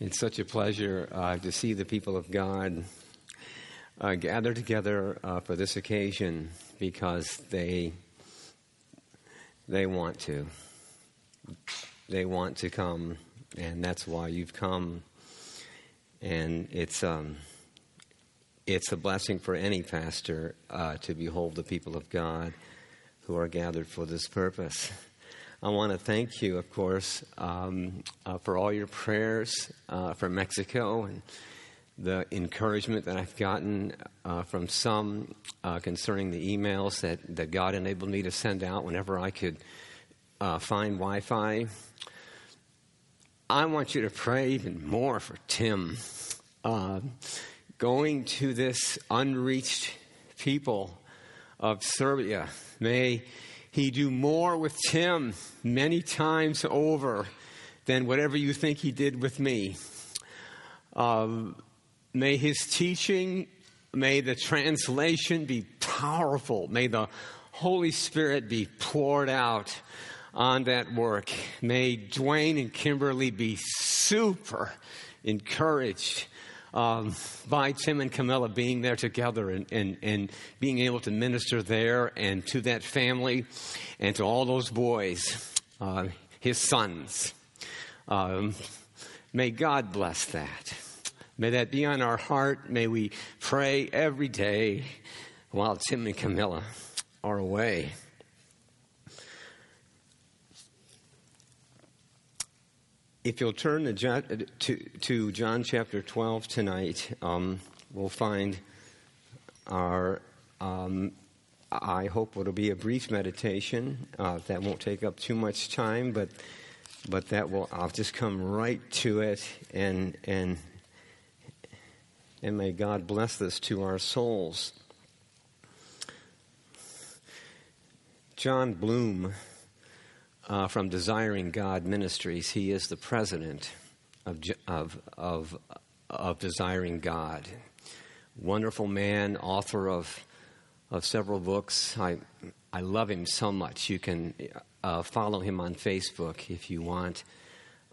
It's such a pleasure uh, to see the people of God uh, gather together uh, for this occasion because they they want to. They want to come, and that's why you've come. And it's um, it's a blessing for any pastor uh, to behold the people of God who are gathered for this purpose. I want to thank you, of course, um, uh, for all your prayers uh, for Mexico and the encouragement that I've gotten uh, from some uh, concerning the emails that, that God enabled me to send out whenever I could uh, find Wi Fi. I want you to pray even more for Tim. Uh, going to this unreached people of Serbia, may he do more with Tim many times over than whatever you think he did with me. Um, may his teaching, may the translation be powerful. May the Holy Spirit be poured out on that work. May Dwayne and Kimberly be super encouraged um, by Tim and Camilla being there together and, and, and being able to minister there and to that family and to all those boys, uh, his sons. Um, may God bless that. May that be on our heart. May we pray every day while Tim and Camilla are away. If you'll turn to John, to, to John chapter 12 tonight, um, we'll find our, um, I hope it'll be a brief meditation. Uh, that won't take up too much time, but, but that will, I'll just come right to it and, and, and may God bless this to our souls. Jon Bloom uh, from Desiring God Ministries. He is the president of, of, of, of Desiring God. Wonderful man, author of, of several books. I, I love him so much. You can uh, follow him on Facebook if you want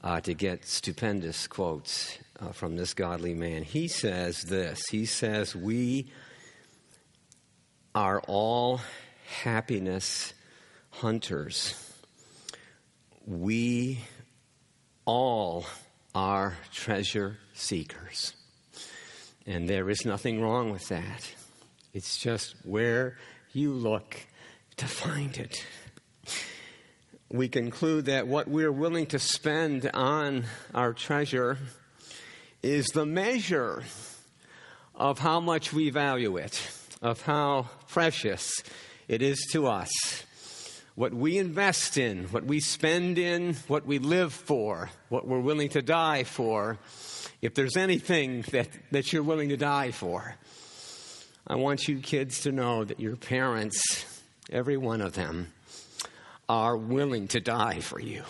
uh, to get stupendous quotes uh, from this godly man. He says this He says, We are all happiness hunters we all are treasure seekers. And there is nothing wrong with that. It's just where you look to find it. We conclude that what we're willing to spend on our treasure is the measure of how much we value it, of how precious it is to us what we invest in, what we spend in, what we live for, what we're willing to die for, if there's anything that, that you're willing to die for, I want you kids to know that your parents, every one of them, are willing to die for you.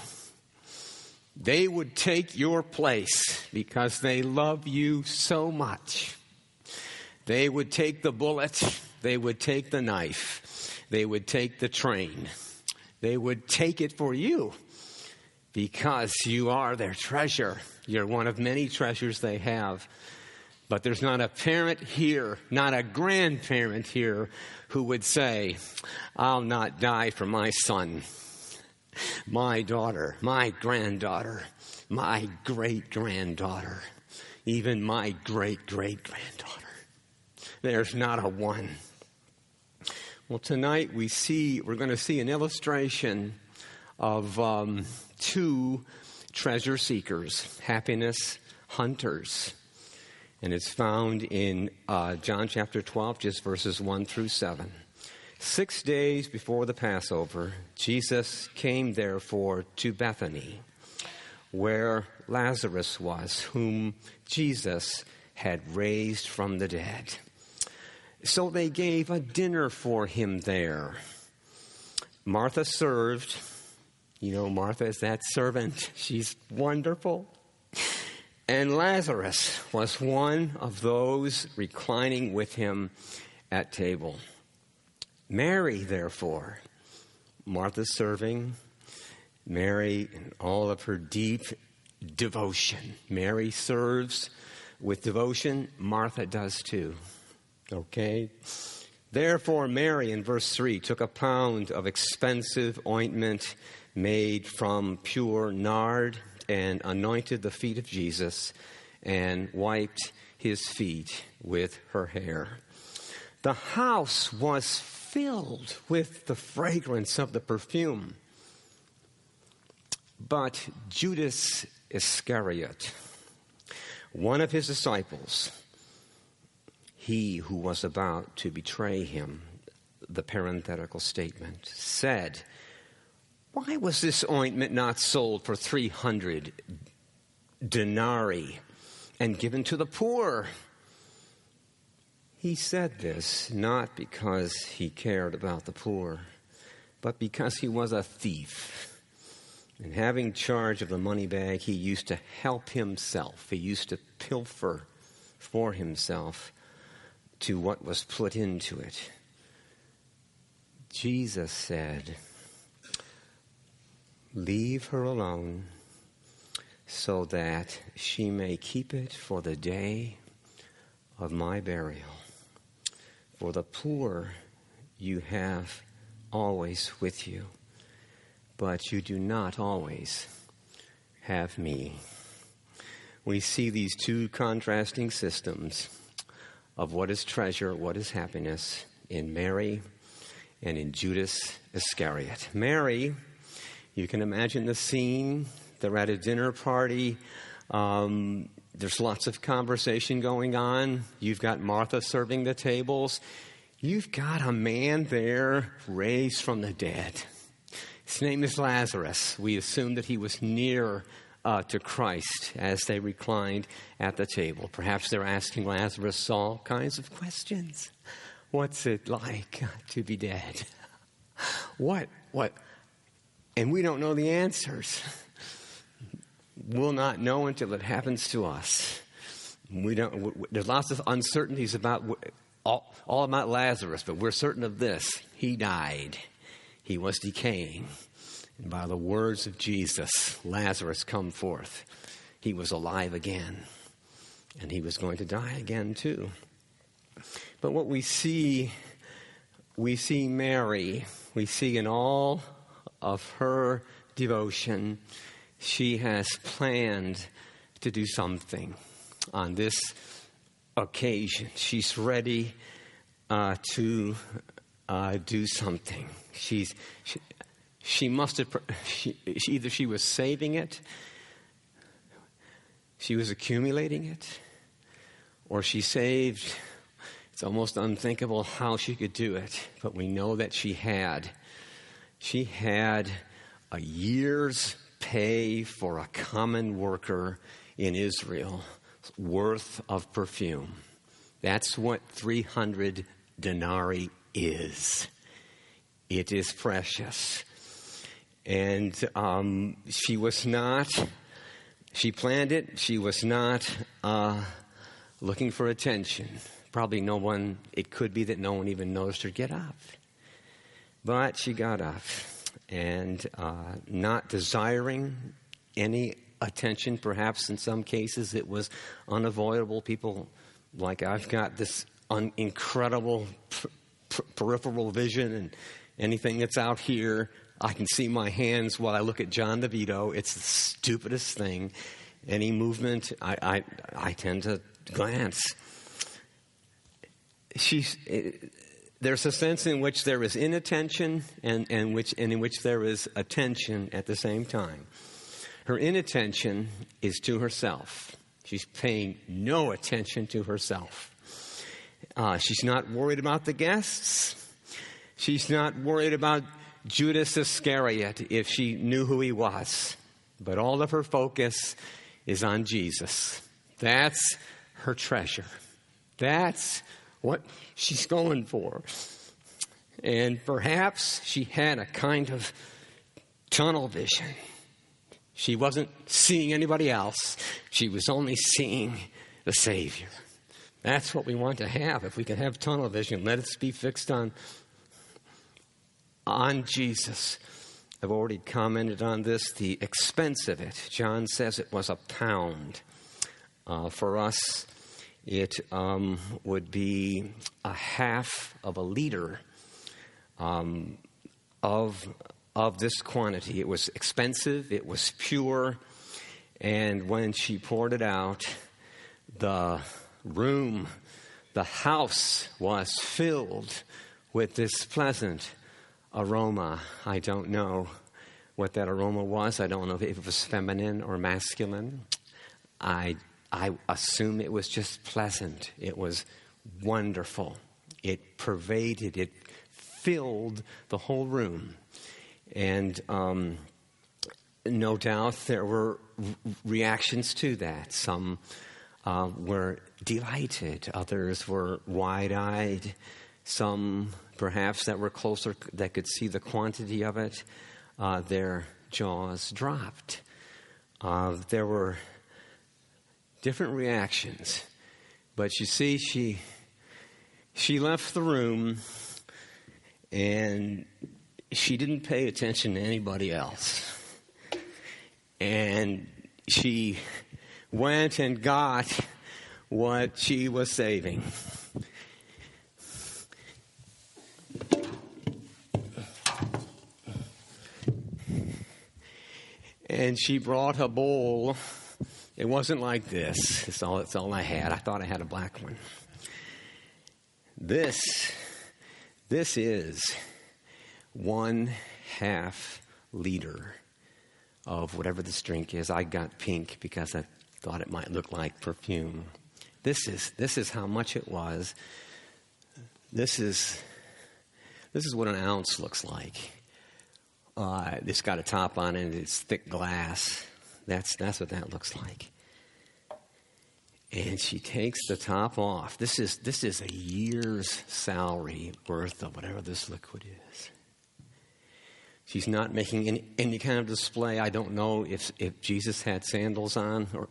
They would take your place because they love you so much. They would take the bullet, they would take the knife, they would take the train they would take it for you because you are their treasure. You're one of many treasures they have. But there's not a parent here, not a grandparent here, who would say, I'll not die for my son, my daughter, my granddaughter, my great granddaughter, even my great great granddaughter. There's not a one. Well, tonight we see, we're going to see an illustration of um, two treasure seekers, happiness hunters. And it's found in uh, John chapter 12, just verses 1 through 7. Six days before the Passover, Jesus came therefore to Bethany, where Lazarus was, whom Jesus had raised from the dead. So they gave a dinner for him there. Martha served. You know, Martha is that servant. She's wonderful. And Lazarus was one of those reclining with him at table. Mary, therefore, Martha serving, Mary, in all of her deep devotion. Mary serves with devotion, Martha does too. Okay? Therefore, Mary, in verse 3, took a pound of expensive ointment made from pure nard and anointed the feet of Jesus and wiped his feet with her hair. The house was filled with the fragrance of the perfume. But Judas Iscariot, one of his disciples, he who was about to betray him, the parenthetical statement, said, Why was this ointment not sold for 300 denarii and given to the poor? He said this not because he cared about the poor, but because he was a thief. And having charge of the money bag, he used to help himself. He used to pilfer for himself to what was put into it. Jesus said, Leave her alone so that she may keep it for the day of my burial. For the poor you have always with you, but you do not always have me. We see these two contrasting systems of what is treasure, what is happiness in Mary and in Judas Iscariot. Mary, you can imagine the scene. They're at a dinner party. Um, there's lots of conversation going on. You've got Martha serving the tables. You've got a man there raised from the dead. His name is Lazarus. We assume that he was near uh, to Christ as they reclined at the table. Perhaps they're asking Lazarus all kinds of questions. What's it like to be dead? What? What? And we don't know the answers. We'll not know until it happens to us. We don't. There's lots of uncertainties about all, all about Lazarus, but we're certain of this: he died. He was decaying. And by the words of Jesus, Lazarus come forth. He was alive again. And he was going to die again too. But what we see, we see Mary, we see in all of her devotion, she has planned to do something on this occasion. She's ready uh, to uh, do something. She's, she, she must have, she, either she was saving it, she was accumulating it, or she saved. It's almost unthinkable how she could do it, but we know that she had. She had a year's pay for a common worker in Israel worth of perfume. That's what 300 denarii is. It is precious. And um, she was not, she planned it, she was not uh, looking for attention. Probably no one, it could be that no one even noticed her get up. But she got up and uh, not desiring any attention, perhaps in some cases it was unavoidable. People, like I've got this un- incredible peripheral vision and anything that's out here I can see my hands while I look at John DeVito. It's the stupidest thing. Any movement, I, I, I tend to glance. She's, there's a sense in which there is inattention and, and, which, and in which there is attention at the same time. Her inattention is to herself. She's paying no attention to herself. Uh, she's not worried about the guests. She's not worried about Judas Iscariot if she knew who he was. But all of her focus is on Jesus. That's her treasure. That's what she's going for. And perhaps she had a kind of tunnel vision. She wasn't seeing anybody else, she was only seeing the Savior. That's what we want to have. If we can have tunnel vision, let us be fixed on on Jesus I've already commented on this. The expense of it. John says it was a pound. Uh, for us, it um, would be a half of a liter um, of, of this quantity. It was expensive, it was pure, and when she poured it out, the room, the house was filled with this pleasant aroma. I don't know what that aroma was. I don't know if it was feminine or masculine. I, I assume it was just pleasant. It was wonderful. It pervaded, it filled the whole room. And um, no doubt there were reactions to that. Some uh, were delighted, others were wide eyed, some perhaps that were closer that could see the quantity of it, uh, their jaws dropped. Uh, there were different reactions, but you see, she she left the room and she didn't pay attention to anybody else, and she went and got what she was saving. And she brought a bowl. It wasn't like this. It's all, it's all I had. I thought I had a black one. This, this is one half liter of whatever this drink is. I got pink because I thought it might look like perfume. This is, this is how much it was. This is, this is what an ounce looks like. Uh, it's got a top on it. It's thick glass. That's that's what that looks like. And she takes the top off. This is this is a year's salary worth of whatever this liquid is. She's not making any, any kind of display. I don't know if if Jesus had sandals on or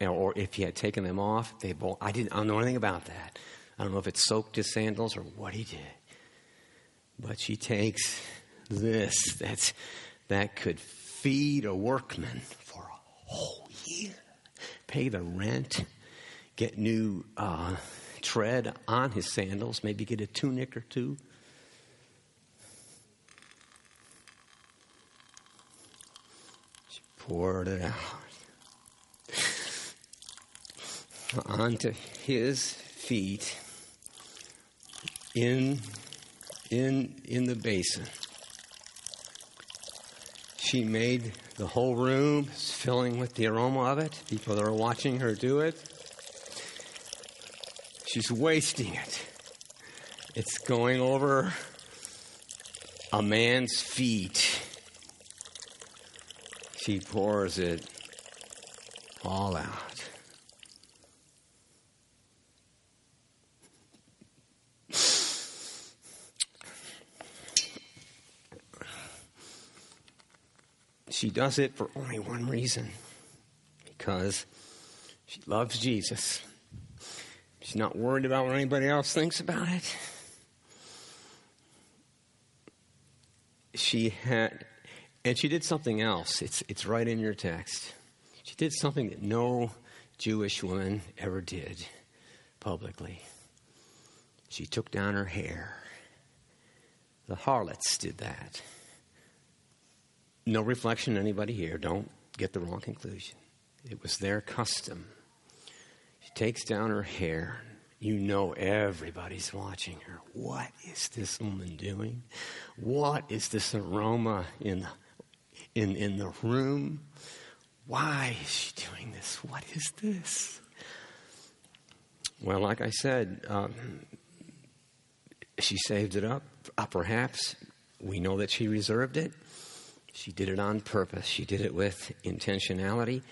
or if he had taken them off. They I didn't I don't know anything about that. I don't know if it soaked his sandals or what he did. But she takes this that's, that could feed a workman for a whole year, pay the rent, get new uh, tread on his sandals, maybe get a tunic or two. She poured it out onto his feet in in in the basin she made the whole room filling with the aroma of it. People that are watching her do it. She's wasting it. It's going over a man's feet. She pours it all out. She does it for only one reason because she loves Jesus. She's not worried about what anybody else thinks about it. She had, and she did something else. It's, it's right in your text. She did something that no Jewish woman ever did publicly. She took down her hair. The harlots did that. No reflection on anybody here. Don't get the wrong conclusion. It was their custom. She takes down her hair. You know everybody's watching her. What is this woman doing? What is this aroma in the, in, in the room? Why is she doing this? What is this? Well, like I said, um, she saved it up. Uh, perhaps we know that she reserved it. She did it on purpose. She did it with intentionality.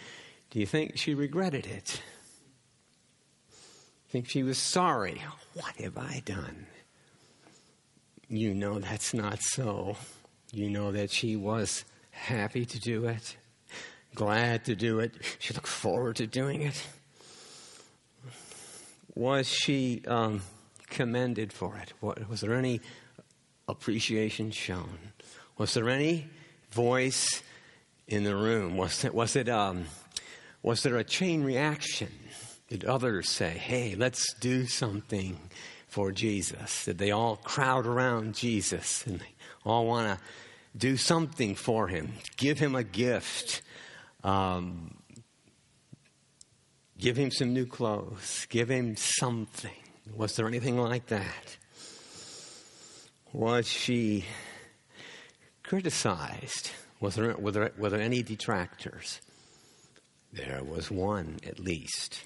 Do you think she regretted it? Think she was sorry? What have I done? You know that's not so. You know that she was happy to do it, glad to do it. She looked forward to doing it. Was she um, commended for it? Was there any appreciation shown? Was there any voice in the room? Was it, was it, um, was there a chain reaction? Did others say, hey, let's do something for Jesus? Did they all crowd around Jesus and they all want to do something for him? Give him a gift. Um, give him some new clothes. Give him something. Was there anything like that? Was she criticized? Was there, were, there, were there any detractors? There was one, at least.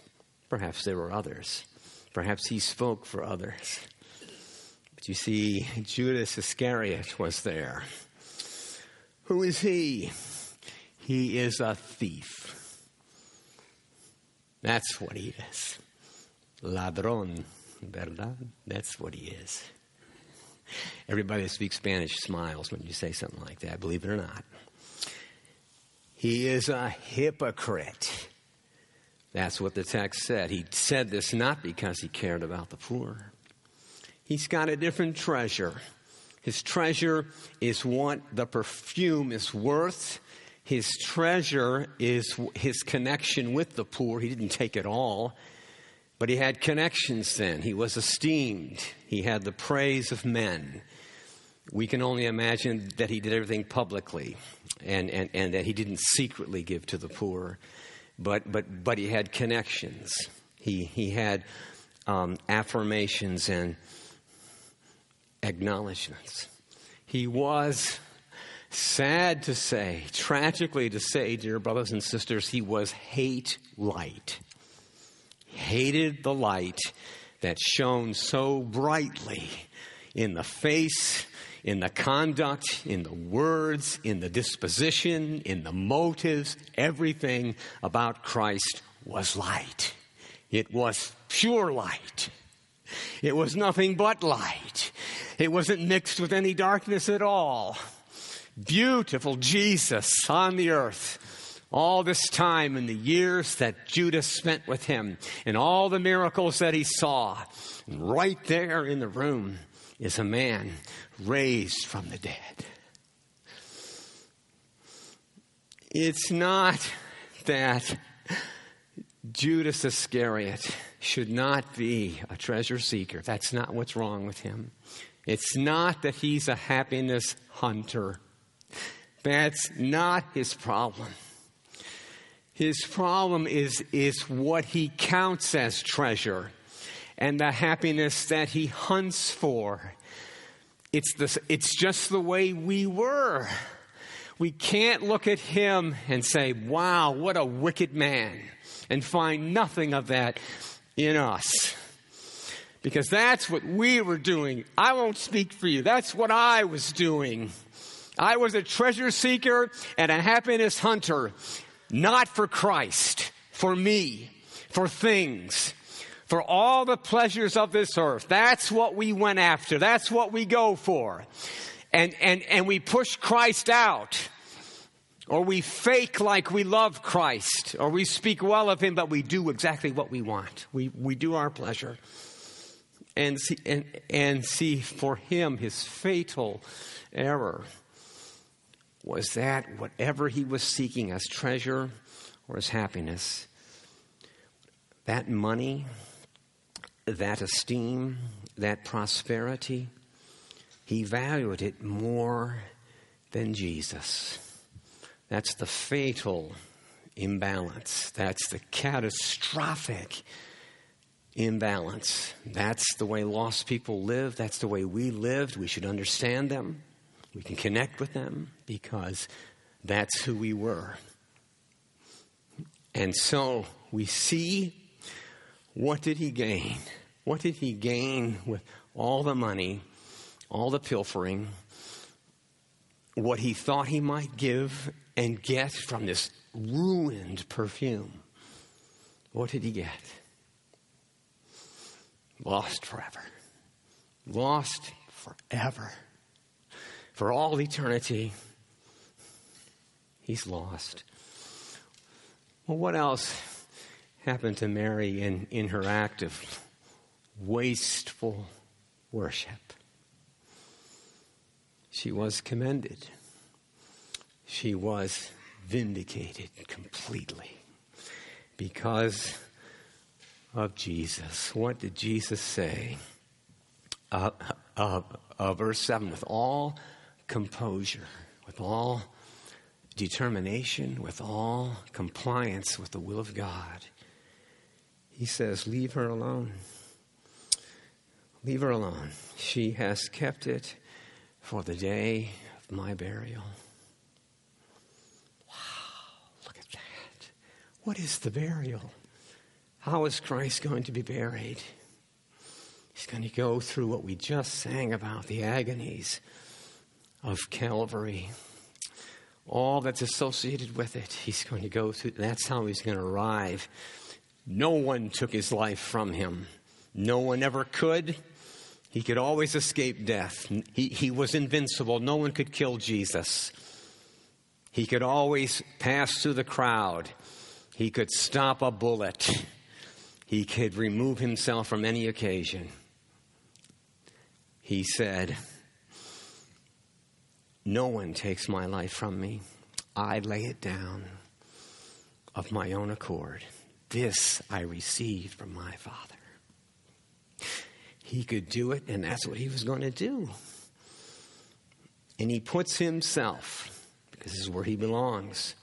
Perhaps there were others. Perhaps he spoke for others. But you see, Judas Iscariot was there. Who is he? He is a thief. That's what he is. Ladrón, ¿verdad? That's what he is. Everybody that speaks Spanish smiles when you say something like that, believe it or not. He is a hypocrite. That's what the text said. He said this not because he cared about the poor. He's got a different treasure. His treasure is what the perfume is worth. His treasure is his connection with the poor. He didn't take it all, but he had connections then. He was esteemed. He had the praise of men. We can only imagine that he did everything publicly and, and, and that he didn't secretly give to the poor but, but, but he had connections. He, he had um, affirmations and acknowledgments. He was, sad to say, tragically to say, dear brothers and sisters, he was hate light. Hated the light that shone so brightly in the face in the conduct, in the words, in the disposition, in the motives, everything about Christ was light. It was pure light. It was nothing but light. It wasn't mixed with any darkness at all. Beautiful Jesus on the earth. All this time in the years that Judas spent with him and all the miracles that he saw. And right there in the room is a man raised from the dead. It's not that Judas Iscariot should not be a treasure seeker. That's not what's wrong with him. It's not that he's a happiness hunter. That's not his problem. His problem is, is what he counts as treasure and the happiness that he hunts for it's, the, it's just the way we were. We can't look at him and say, wow, what a wicked man, and find nothing of that in us. Because that's what we were doing. I won't speak for you. That's what I was doing. I was a treasure seeker and a happiness hunter, not for Christ, for me, for things for all the pleasures of this earth. That's what we went after. That's what we go for. And, and, and we push Christ out. Or we fake like we love Christ. Or we speak well of Him, but we do exactly what we want. We, we do our pleasure. And see, and, and see, for Him, His fatal error was that whatever He was seeking as treasure or as happiness, that money, that esteem, that prosperity, he valued it more than Jesus. That's the fatal imbalance. That's the catastrophic imbalance. That's the way lost people live. That's the way we lived. We should understand them. We can connect with them because that's who we were. And so we see what did he gain? What did he gain with all the money, all the pilfering, what he thought he might give and get from this ruined perfume? What did he get? Lost forever. Lost forever. For all eternity, he's lost. Well, what else happened to Mary in, in her act of wasteful worship. She was commended. she was vindicated completely because of Jesus. What did Jesus say? Uh, uh, uh, verse 7 with all composure, with all determination, with all compliance with the will of God. He says, Leave her alone. Leave her alone. She has kept it for the day of my burial. Wow, look at that. What is the burial? How is Christ going to be buried? He's going to go through what we just sang about the agonies of Calvary, all that's associated with it. He's going to go through, that's how he's going to arrive. No one took his life from him, no one ever could. He could always escape death. He, he was invincible. No one could kill Jesus. He could always pass through the crowd. He could stop a bullet. He could remove himself from any occasion. He said, No one takes my life from me. I lay it down of my own accord. This I received from my Father. He could do it, and that's what he was going to do. And he puts himself, because this is where he belongs,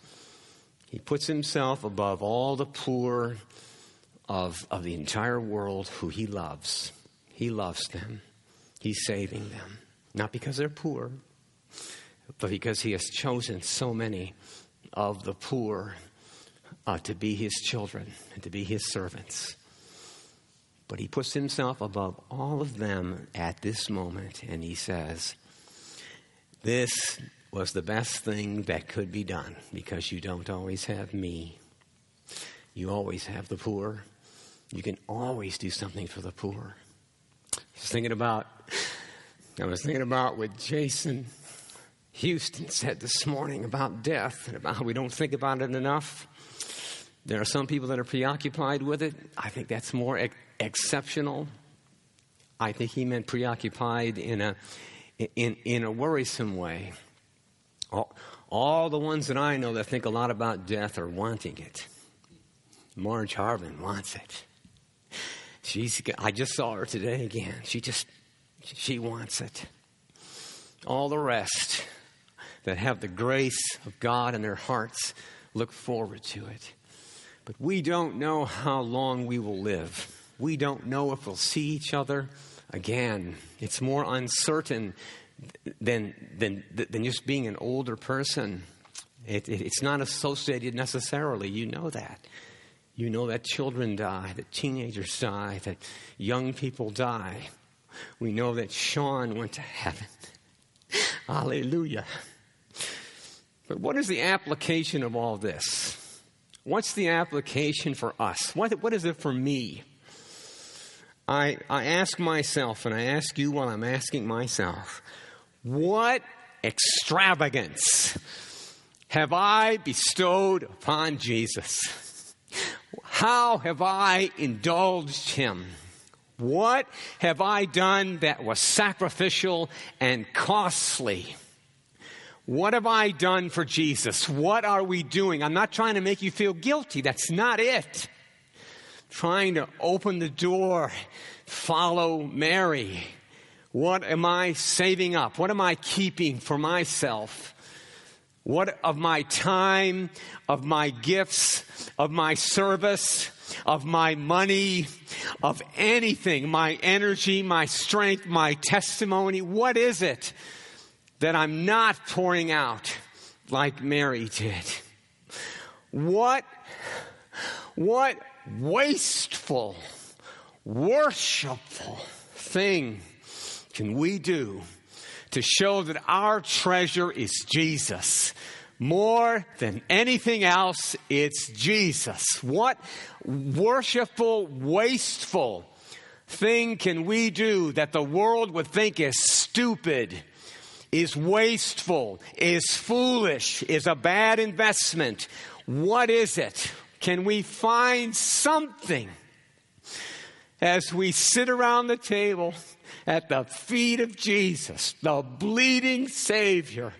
he puts himself above all the poor of, of the entire world who he loves. He loves them, he's saving them. Not because they're poor, but because he has chosen so many of the poor uh, to be his children and to be his servants. But he puts himself above all of them at this moment, and he says, This was the best thing that could be done because you don't always have me. You always have the poor. You can always do something for the poor. I was thinking about, I was thinking about with Jason Houston said this morning about death and about how we don't think about it enough. There are some people that are preoccupied with it. I think that's more ex- exceptional. I think he meant preoccupied in a, in, in a worrisome way. All, all the ones that I know that think a lot about death are wanting it. Marge Harvin wants it. She's, I just saw her today again. She just, she wants it. All the rest that have the grace of God in their hearts look forward to it. But we don't know how long we will live. We don't know if we'll see each other again. It's more uncertain than, than, than just being an older person. It, it, it's not associated necessarily. You know that. You know that children die, that teenagers die, that young people die. We know that Sean went to heaven. Hallelujah. But what is the application of all this? What's the application for us? What, what is it for me? I, I ask myself, and I ask you while I'm asking myself, what extravagance have I bestowed upon Jesus? How have I indulged him? What have I done that was sacrificial and costly? What have I done for Jesus? What are we doing? I'm not trying to make you feel guilty. That's not it. trying to open the door, follow Mary. What am I saving up? What am I keeping for myself? What of my time, of my gifts, of my service, of my money, of anything, my energy, my strength, my testimony? What is it? That I'm not pouring out like Mary did. What, what wasteful, worshipful thing can we do to show that our treasure is Jesus? More than anything else, it's Jesus. What worshipful, wasteful thing can we do that the world would think is stupid? Is wasteful, is foolish, is a bad investment. What is it? Can we find something as we sit around the table at the feet of Jesus, the bleeding Savior?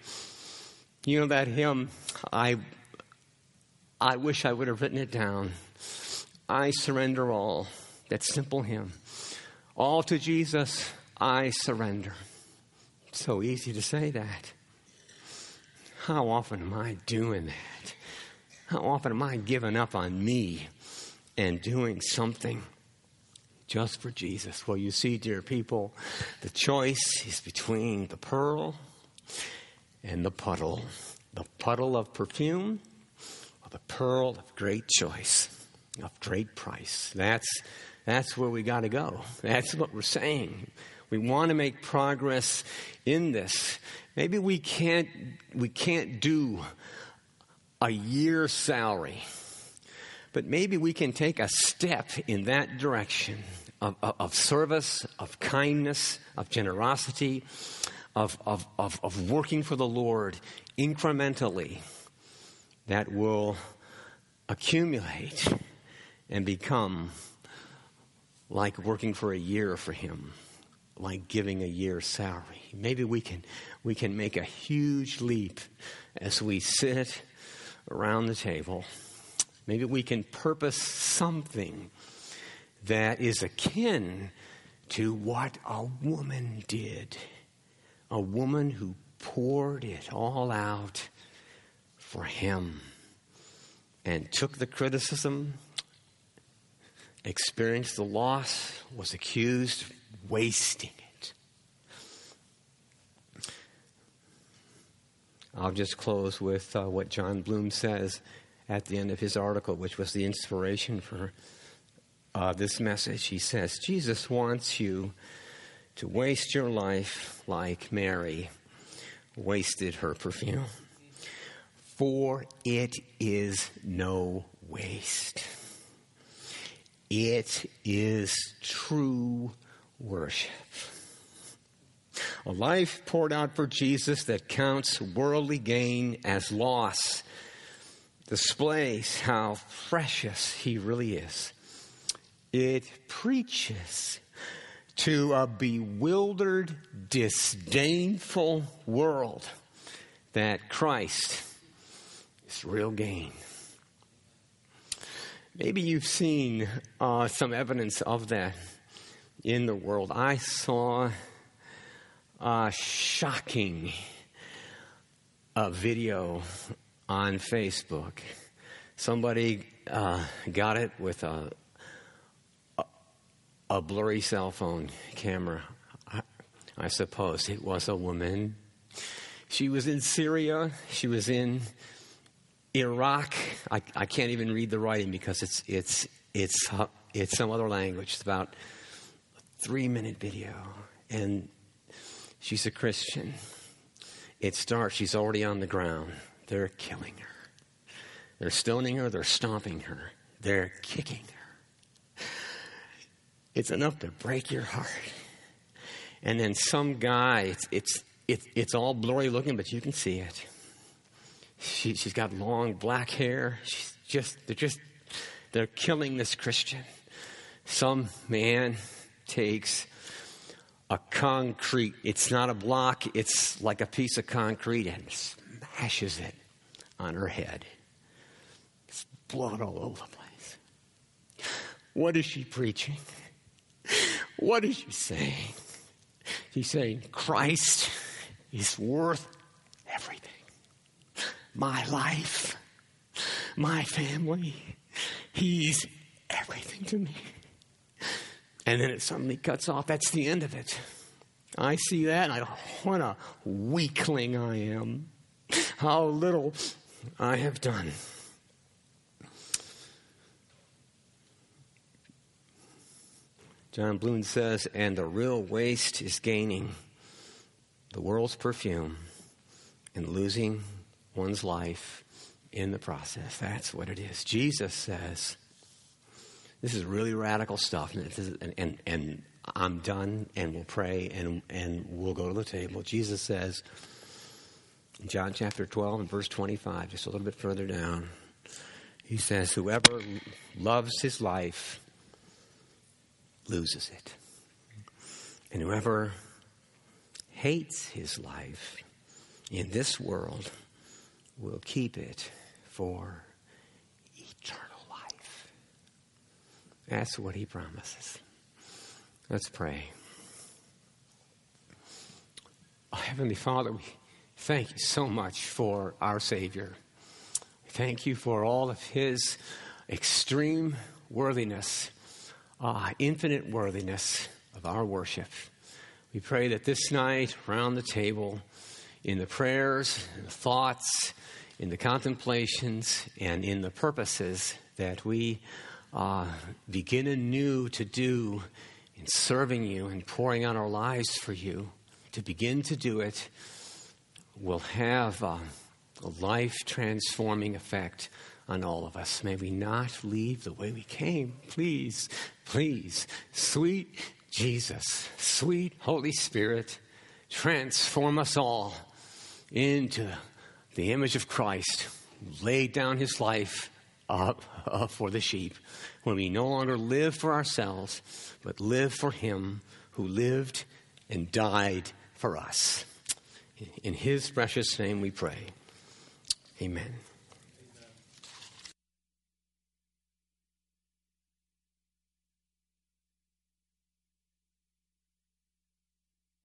You know that hymn? I, I wish I would have written it down. I surrender all. That simple hymn. All to Jesus, I surrender. So easy to say that. How often am I doing that? How often am I giving up on me and doing something just for Jesus? Well, you see, dear people, the choice is between the pearl and the puddle. The puddle of perfume or the pearl of great choice, of great price. That's, that's where we got to go. That's what we're saying. We want to make progress in this. Maybe we can't, we can't do a year's salary, but maybe we can take a step in that direction of, of, of service, of kindness, of generosity, of, of, of, of working for the Lord incrementally that will accumulate and become like working for a year for Him like giving a year's salary. Maybe we can, we can make a huge leap as we sit around the table. Maybe we can purpose something that is akin to what a woman did. A woman who poured it all out for him and took the criticism, experienced the loss, was accused wasting it. I'll just close with uh, what Jon Bloom says at the end of his article, which was the inspiration for uh, this message. He says, Jesus wants you to waste your life like Mary wasted her perfume, for it is no waste. It is true worship. A life poured out for Jesus that counts worldly gain as loss displays how precious he really is. It preaches to a bewildered, disdainful world that Christ is real gain. Maybe you've seen uh, some evidence of that in the world. I saw a shocking uh, video on Facebook. Somebody uh, got it with a, a, a blurry cell phone camera. I, I suppose it was a woman. She was in Syria. She was in Iraq. I, I can't even read the writing because it's it's it's it's some other language. It's about three minute video, and she's a Christian. It starts, she's already on the ground. They're killing her. They're stoning her, they're stomping her, they're kicking her. It's enough to break your heart. And then some guy, it's, it's, it's, it's all blurry looking, but you can see it. She, she's got long black hair. She's just, they're just, they're killing this Christian. Some man takes a concrete, it's not a block, it's like a piece of concrete, and smashes it on her head. It's blood all over the place. What is she preaching? What is she saying? She's saying Christ is worth everything. My life, my family, He's everything to me and then it suddenly cuts off. That's the end of it. I see that and I what a weakling I am. How little I have done. Jon Bloom says, and the real waste is gaining the world's perfume and losing one's life in the process. That's what it is. Jesus says, this is really radical stuff. And, and, and I'm done, and we'll pray, and, and we'll go to the table. Jesus says John chapter 12 and verse 25, just a little bit further down, he says, Whoever loves his life loses it. And whoever hates his life in this world will keep it for eternal life. That's what he promises. Let's pray. Oh, Heavenly Father, we thank you so much for our Savior. Thank you for all of his extreme worthiness, uh, infinite worthiness of our worship. We pray that this night, around the table, in the prayers, in the thoughts, in the contemplations, and in the purposes that we uh, begin anew to do in serving you and pouring out our lives for you, to begin to do it will have uh, a life transforming effect on all of us. May we not leave the way we came. Please, please, sweet Jesus, sweet Holy Spirit, transform us all into the image of Christ, laid down his life up, up for the sheep, when we no longer live for ourselves, but live for him who lived and died for us. In his precious name we pray. Amen.